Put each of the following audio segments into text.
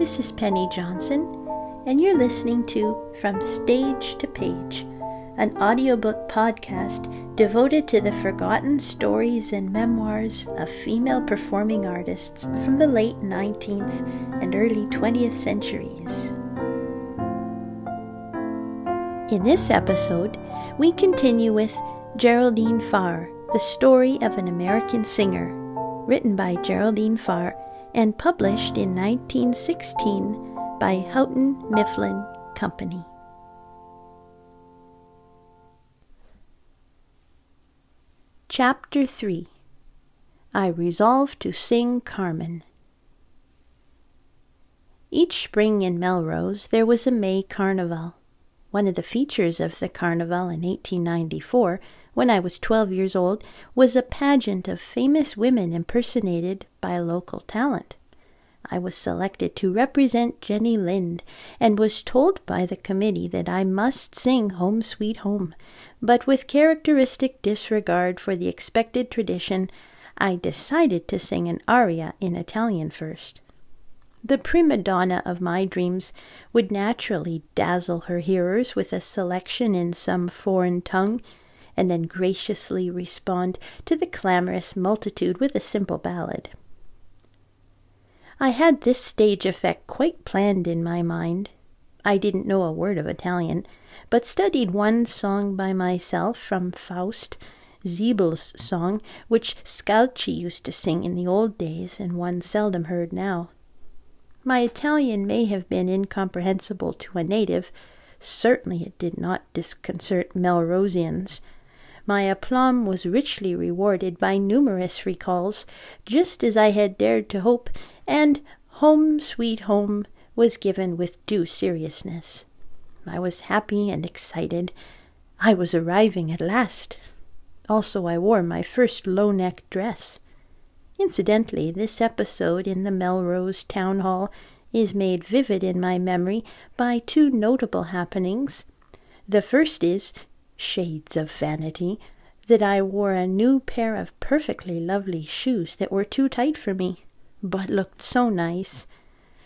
This is Penny Johnson, and you're listening to From Stage to Page, an audiobook podcast devoted to the forgotten stories and memoirs of female performing artists from the late 19th and early 20th centuries. In this episode, we continue with Geraldine Farrar, the story of an American singer, written by Geraldine Farrar and published in 1916 by Houghton Mifflin Company. Chapter 3 I Resolve to Sing Carmen. Each spring in Melrose there was a May carnival. One of the features of the carnival in 1894 when I was 12 years old, was a pageant of famous women impersonated by local talent. I was selected to represent Jenny Lind and was told by the committee that I must sing Home Sweet Home, but with characteristic disregard for the expected tradition, I decided to sing an aria in Italian first. The prima donna of my dreams would naturally dazzle her hearers with a selection in some foreign tongue and then graciously respond to the clamorous multitude with a simple ballad. I had this stage effect quite planned in my mind. I didn't know a word of Italian, but studied one song by myself from Faust, Siebel's song, which Scalchi used to sing in the old days and one seldom heard now. My Italian may have been incomprehensible to a native, certainly it did not disconcert Melrosians. My aplomb was richly rewarded by numerous recalls, just as I had dared to hope, and Home, Sweet Home was given with due seriousness. I was happy and excited. I was arriving at last. Also, I wore my first low necked dress. Incidentally, this episode in the Melrose Town Hall is made vivid in my memory by two notable happenings. The first is shades of vanity, that I wore a new pair of perfectly lovely shoes that were too tight for me, but looked so nice.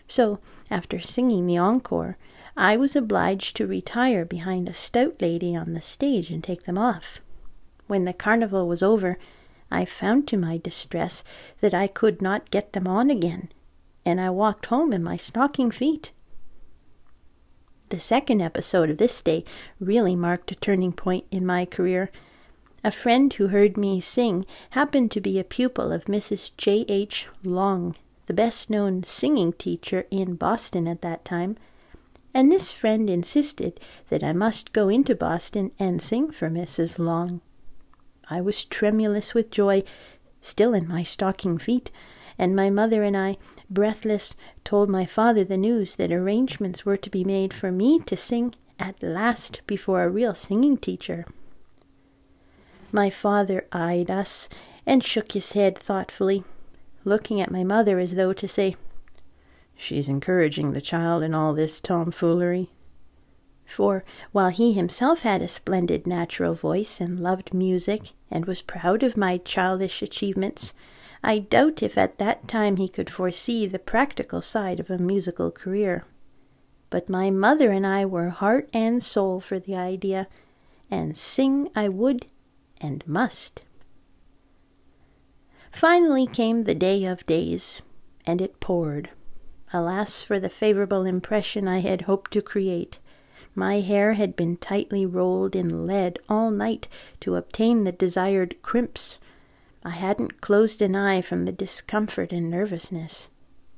So, after singing the encore, I was obliged to retire behind a stout lady on the stage and take them off. When the carnival was over, I found to my distress that I could not get them on again, and I walked home in my stocking feet. The second episode of this day really marked a turning point in my career. A friend who heard me sing happened to be a pupil of Mrs. J. H. Long, the best known singing teacher in Boston at that time, and this friend insisted that I must go into Boston and sing for Mrs. Long. I was tremulous with joy, still in my stocking feet, and my mother and I breathless, told my father the news that arrangements were to be made for me to sing at last before a real singing teacher. My father eyed us and shook his head thoughtfully, looking at my mother as though to say, She's encouraging the child in all this tomfoolery. For while he himself had a splendid natural voice and loved music and was proud of my childish achievements, I doubt if at that time he could foresee the practical side of a musical career. But my mother and I were heart and soul for the idea, and sing I would and must. Finally came the day of days, and it poured. Alas for the favorable impression I had hoped to create. My hair had been tightly rolled in lead all night to obtain the desired crimps, I hadn't closed an eye from the discomfort and nervousness.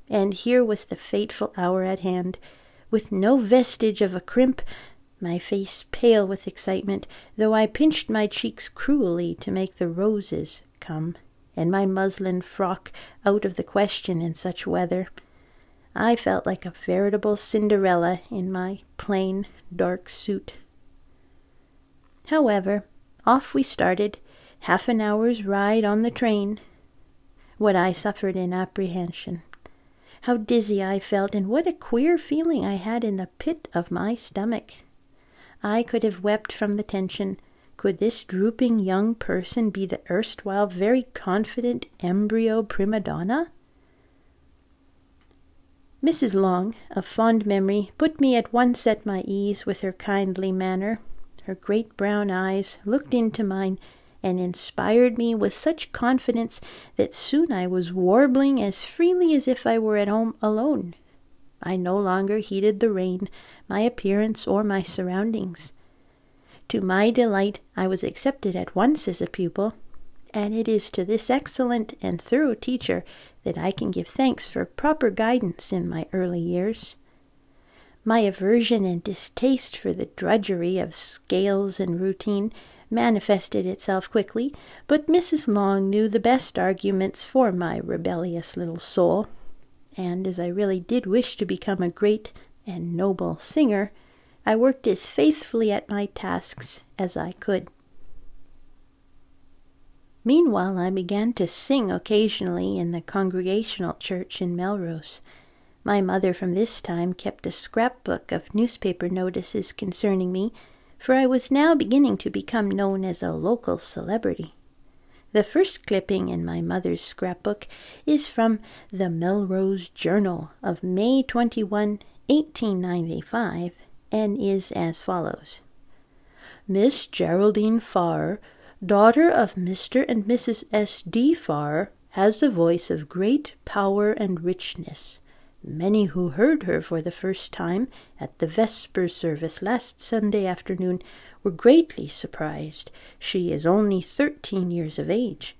And here was the fateful hour at hand, with no vestige of a crimp, my face pale with excitement, though I pinched my cheeks cruelly to make the roses come, and my muslin frock out of the question in such weather. I felt like a veritable Cinderella in my plain, dark suit. However, off we started, half an hour's ride on the train. What I suffered in apprehension. How dizzy I felt, and what a queer feeling I had in the pit of my stomach. I could have wept from the tension. Could this drooping young person be the erstwhile very confident embryo prima donna? Mrs. Long, of fond memory, put me at once at my ease with her kindly manner. Her great brown eyes looked into mine and inspired me with such confidence that soon I was warbling as freely as if I were at home alone. I no longer heeded the rain, my appearance, or my surroundings. To my delight, I was accepted at once as a pupil, and it is to this excellent and thorough teacher that I can give thanks for proper guidance in my early years. My aversion and distaste for the drudgery of scales and routine manifested itself quickly, but Mrs. Long knew the best arguments for my rebellious little soul, and as I really did wish to become a great and noble singer, I worked as faithfully at my tasks as I could. Meanwhile, I began to sing occasionally in the Congregational Church in Melrose. My mother from this time kept a scrapbook of newspaper notices concerning me, for I was now beginning to become known as a local celebrity. The first clipping in my mother's scrapbook is from the Melrose Journal of May 21, 1895, and is as follows Miss Geraldine Farrar, daughter of Mr. and Mrs. S. D. Farrar, has a voice of great power and richness. Many who heard her for the first time at the Vesper service last Sunday afternoon were greatly surprised. She is only thirteen years of age,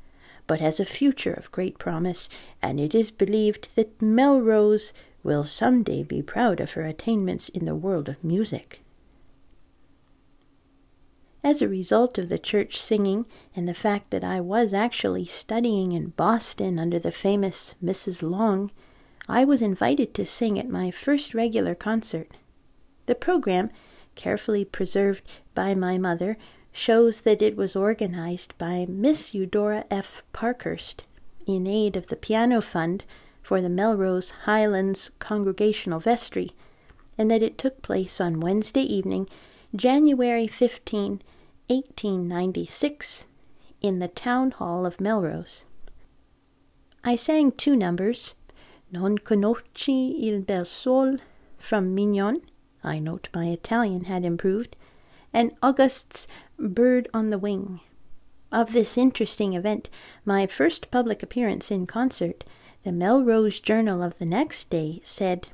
but has a future of great promise, and it is believed that Melrose will some day be proud of her attainments in the world of music. As a result of the church singing and the fact that I was actually studying in Boston under the famous Mrs. Long, I was invited to sing at my first regular concert. The program, carefully preserved by my mother, shows that it was organized by Miss Eudora F. Parkhurst in aid of the Piano Fund for the Melrose Highlands Congregational Vestry, and that it took place on Wednesday evening, January 15, 1896, in the Town Hall of Melrose. I sang two numbers, Non conosci il bel sol from Mignon, I note my Italian had improved, and August's Bird on the Wing. Of this interesting event, my first public appearance in concert, the Melrose Journal of the next day said,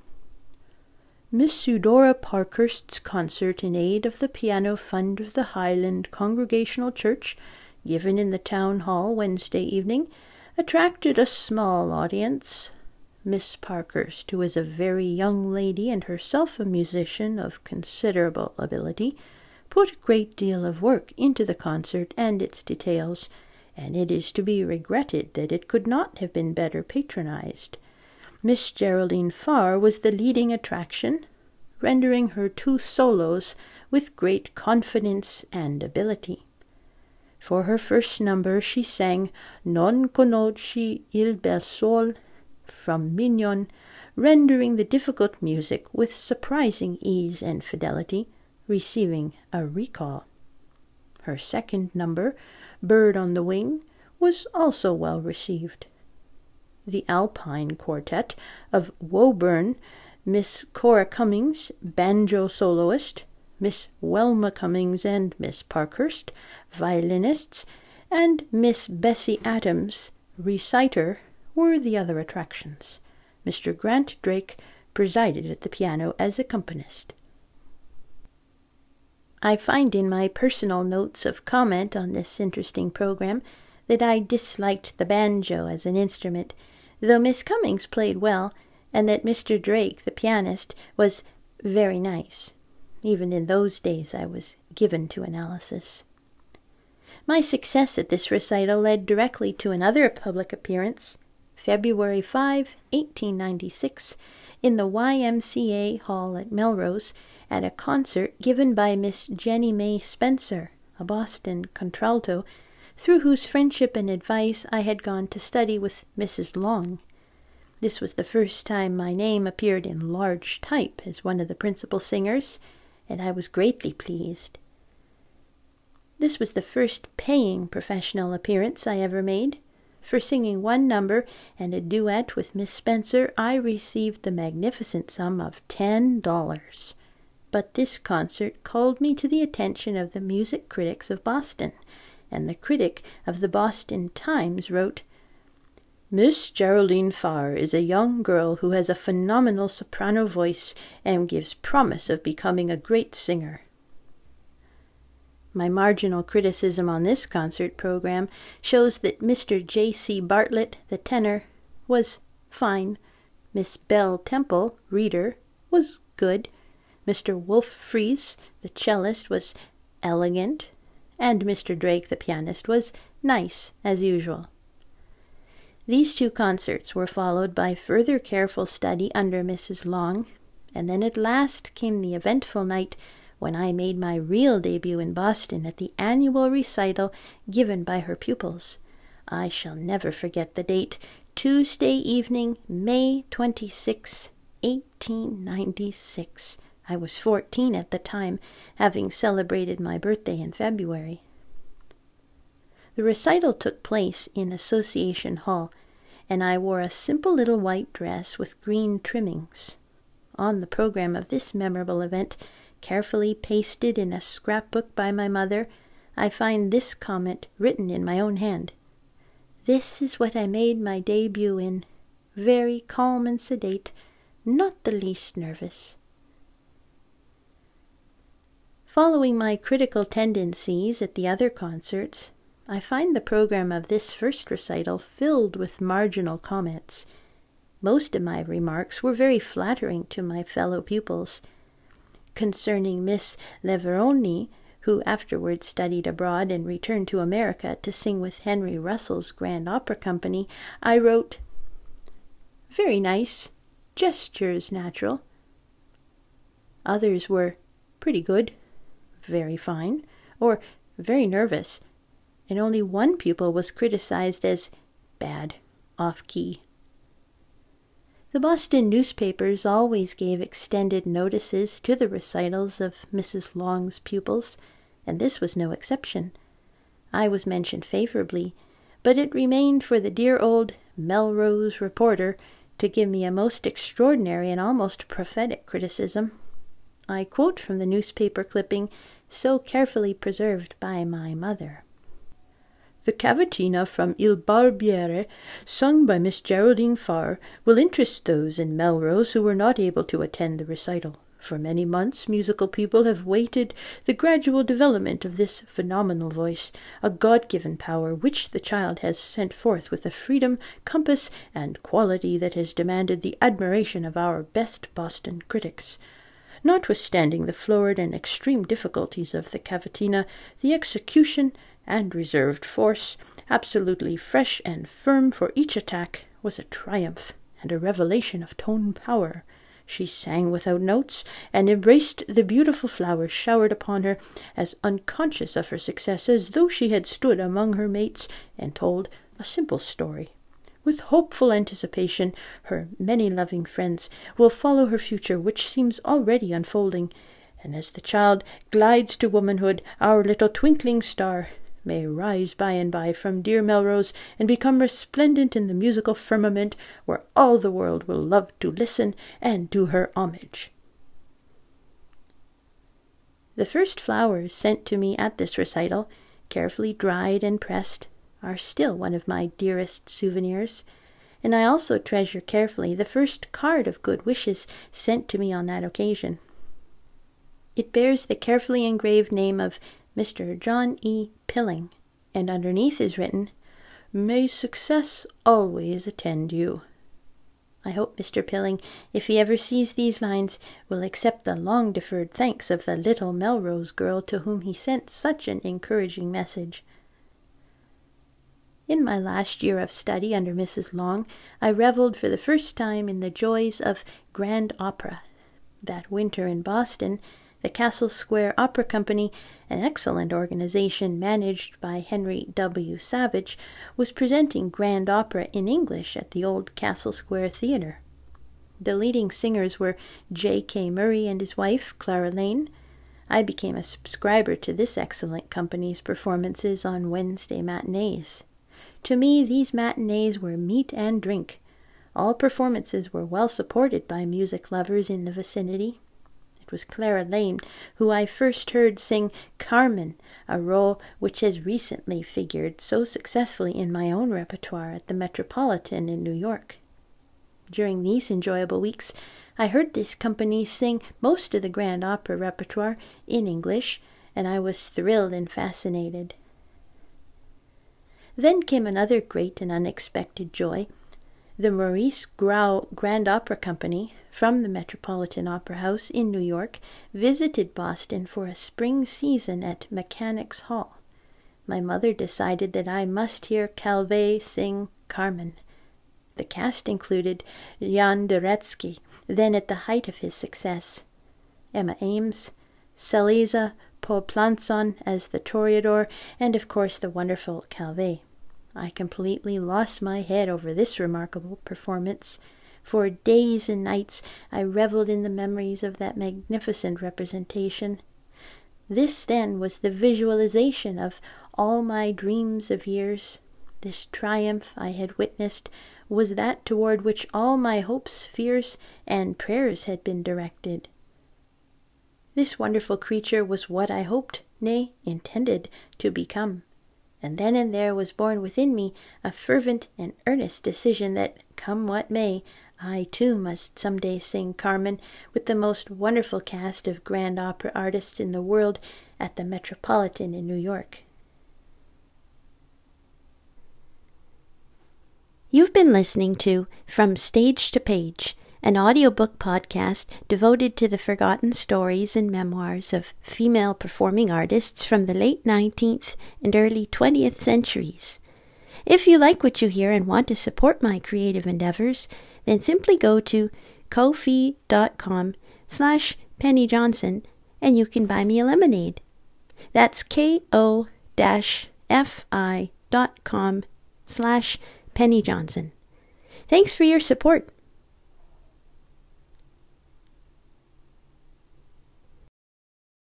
Miss Eudora Parkhurst's concert in aid of the piano fund of the Highland Congregational Church, given in the town hall Wednesday evening, attracted a small audience. Miss Parkhurst, who is a very young lady and herself a musician of considerable ability, put a great deal of work into the concert and its details and it is to be regretted that it could not have been better patronized. Miss Geraldine Farrar was the leading attraction, rendering her two solos with great confidence and ability. For her first number she sang Non conosci il bel sol from Mignon, rendering the difficult music with surprising ease and fidelity, receiving a recall. Her second number Bird on the Wing was also well received. The Alpine Quartet of Woburn, Miss Cora Cummings, banjo soloist, Miss Welma Cummings and Miss Parkhurst, violinists, and Miss Bessie Adams, reciter, were the other attractions. Mr. Grant Drake presided at the piano as accompanist. I find in my personal notes of comment on this interesting program that I disliked the banjo as an instrument, though Miss Cummings played well, and that Mr. Drake, the pianist, was very nice. Even in those days I was given to analysis. My success at this recital led directly to another public appearance, February 5, 1896, in the YMCA Hall at Melrose, at a concert given by Miss Jenny May Spencer, a Boston contralto, through whose friendship and advice I had gone to study with Mrs. Long. This was the first time my name appeared in large type as one of the principal singers, and I was greatly pleased. This was the first paying professional appearance I ever made. For singing one number and a duet with Miss Spencer, I received the magnificent sum of ten dollars. But this concert called me to the attention of the music critics of Boston, and the critic of the Boston Times wrote, Miss Geraldine Farrar is a young girl who has a phenomenal soprano voice and gives promise of becoming a great singer. My marginal criticism on this concert program shows that Mr. J. C. Bartlett, the tenor, was fine. Miss Belle Temple, reader, was good. Mr. Wulf Fries, the cellist, was elegant. And Mr. Drake, the pianist, was nice, as usual. These two concerts were followed by further careful study under Mrs. Long, and then at last came the eventful night when I made my real debut in Boston at the annual recital given by her pupils. I shall never forget the date Tuesday evening, May 26, 1896. I was fourteen at the time, having celebrated my birthday in February. The recital took place in Association Hall, and I wore a simple little white dress with green trimmings. On the program of this memorable event carefully pasted in a scrapbook by my mother, I find this comment written in my own hand. This is what I made my debut in, very calm and sedate, not the least nervous. Following my critical tendencies at the other concerts, I find the program of this first recital filled with marginal comments. Most of my remarks were very flattering to my fellow pupils concerning Miss Leveroni, who afterwards studied abroad and returned to America to sing with Henry Russell's Grand Opera Company, I wrote, Very nice, gestures natural. Others were pretty good, very fine, or very nervous, and only one pupil was criticized as bad, off key. The Boston newspapers always gave extended notices to the recitals of Mrs. Long's pupils, and this was no exception. I was mentioned favorably, but it remained for the dear old Melrose reporter to give me a most extraordinary and almost prophetic criticism. I quote from the newspaper clipping so carefully preserved by my mother. The cavatina from Il Barbiere, sung by Miss Geraldine Farrar, will interest those in Melrose who were not able to attend the recital. For many months, musical people have waited the gradual development of this phenomenal voice, a God given power which the child has sent forth with a freedom, compass, and quality that has demanded the admiration of our best Boston critics. Notwithstanding the florid and extreme difficulties of the cavatina, the execution and reserved force, absolutely fresh and firm for each attack, was a triumph and a revelation of tone power. She sang without notes, and embraced the beautiful flowers showered upon her, as unconscious of her success as though she had stood among her mates and told a simple story. With hopeful anticipation, her many loving friends will follow her future, which seems already unfolding, and as the child glides to womanhood, our little twinkling star may rise by and by from dear Melrose and become resplendent in the musical firmament where all the world will love to listen and do her homage. The first flowers sent to me at this recital, carefully dried and pressed, are still one of my dearest souvenirs, and I also treasure carefully the first card of good wishes sent to me on that occasion. It bears the carefully engraved name of Mr. John E. Pilling, and underneath is written, May success always attend you. I hope Mr. Pilling, if he ever sees these lines, will accept the long deferred thanks of the little Melrose girl to whom he sent such an encouraging message. In my last year of study under Mrs. Long, I reveled for the first time in the joys of grand opera. That winter in Boston, the Castle Square Opera Company, an excellent organization managed by Henry W. Savage, was presenting grand opera in English at the old Castle Square Theatre. The leading singers were J. K. Murray and his wife, Clara Lane. I became a subscriber to this excellent company's performances on Wednesday matinees. To me, these matinees were meat and drink. All performances were well supported by music lovers in the vicinity. Was Clara Lane who I first heard sing Carmen, a role which has recently figured so successfully in my own repertoire at the Metropolitan in New York. During these enjoyable weeks, I heard this company sing most of the grand opera repertoire in English, and I was thrilled and fascinated. Then came another great and unexpected joy. The Maurice Grau Grand Opera Company, from the Metropolitan Opera House in New York, visited Boston for a spring season at Mechanics Hall. My mother decided that I must hear Calvé sing Carmen. The cast included Jan de Reszke, then at the height of his success, Emma Eames, Saliza Poplanson as the Toreador, and of course the wonderful Calvé. I completely lost my head over this remarkable performance. For days and nights I reveled in the memories of that magnificent representation. This, then, was the visualization of all my dreams of years. This triumph I had witnessed was that toward which all my hopes, fears, and prayers had been directed. This wonderful creature was what I hoped, nay, intended, to become. And then and there was born within me a fervent and earnest decision that, come what may, I too must some day sing Carmen with the most wonderful cast of grand opera artists in the world at the Metropolitan in New York. You've been listening to From Stage to Page an audiobook podcast devoted to the forgotten stories and memoirs of female performing artists from the late 19th and early 20th centuries. If you like what you hear and want to support my creative endeavors, then simply go to ko-fi.com slash Penny Johnson and you can buy me a lemonade. That's ko-fi dot com slash Penny Johnson. Thanks for your support.